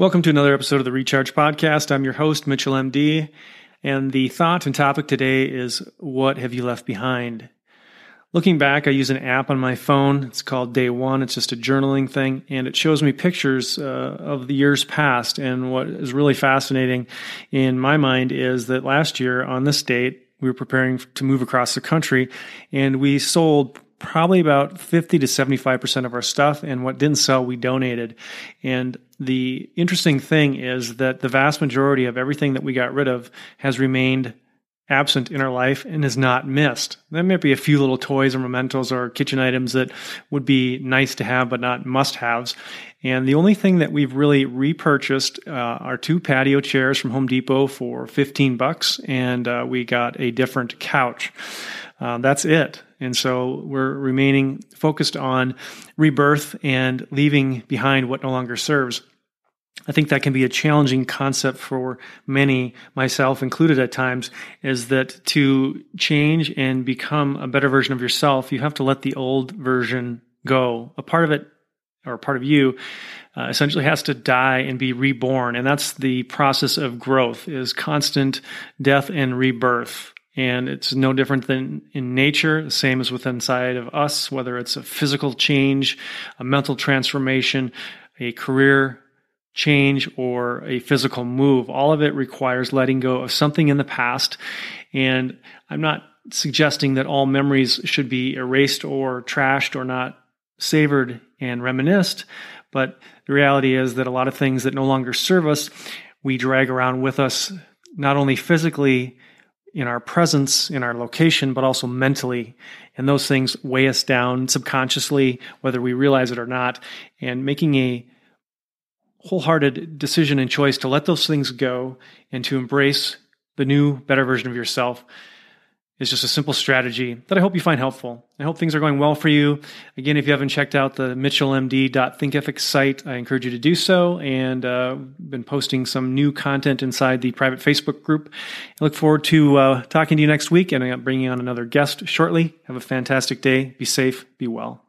Welcome to another episode of the Recharge Podcast. I'm your host, Mitchell MD, and the thought and topic today is What have you left behind? Looking back, I use an app on my phone. It's called Day One. It's just a journaling thing, and it shows me pictures uh, of the years past. And what is really fascinating in my mind is that last year on this date, we were preparing to move across the country, and we sold probably about 50 to 75% of our stuff and what didn't sell we donated and the interesting thing is that the vast majority of everything that we got rid of has remained absent in our life and is not missed. There might be a few little toys or mementos or kitchen items that would be nice to have but not must haves. And the only thing that we've really repurchased uh, are two patio chairs from Home Depot for 15 bucks, and uh, we got a different couch. Uh, that's it. And so we're remaining focused on rebirth and leaving behind what no longer serves. I think that can be a challenging concept for many, myself included at times, is that to change and become a better version of yourself, you have to let the old version go. A part of it, or a part of you, uh, essentially has to die and be reborn. And that's the process of growth, is constant death and rebirth. And it's no different than in nature, the same as within inside of us, whether it's a physical change, a mental transformation, a career change or a physical move. All of it requires letting go of something in the past. And I'm not suggesting that all memories should be erased or trashed or not savored and reminisced. But the reality is that a lot of things that no longer serve us, we drag around with us, not only physically in our presence, in our location, but also mentally. And those things weigh us down subconsciously, whether we realize it or not. And making a wholehearted decision and choice to let those things go and to embrace the new, better version of yourself is just a simple strategy that I hope you find helpful. I hope things are going well for you. Again, if you haven't checked out the mitchellmd.thinkific site, I encourage you to do so. And uh, been posting some new content inside the private Facebook group. I look forward to uh, talking to you next week and bringing on another guest shortly. Have a fantastic day. Be safe. Be well.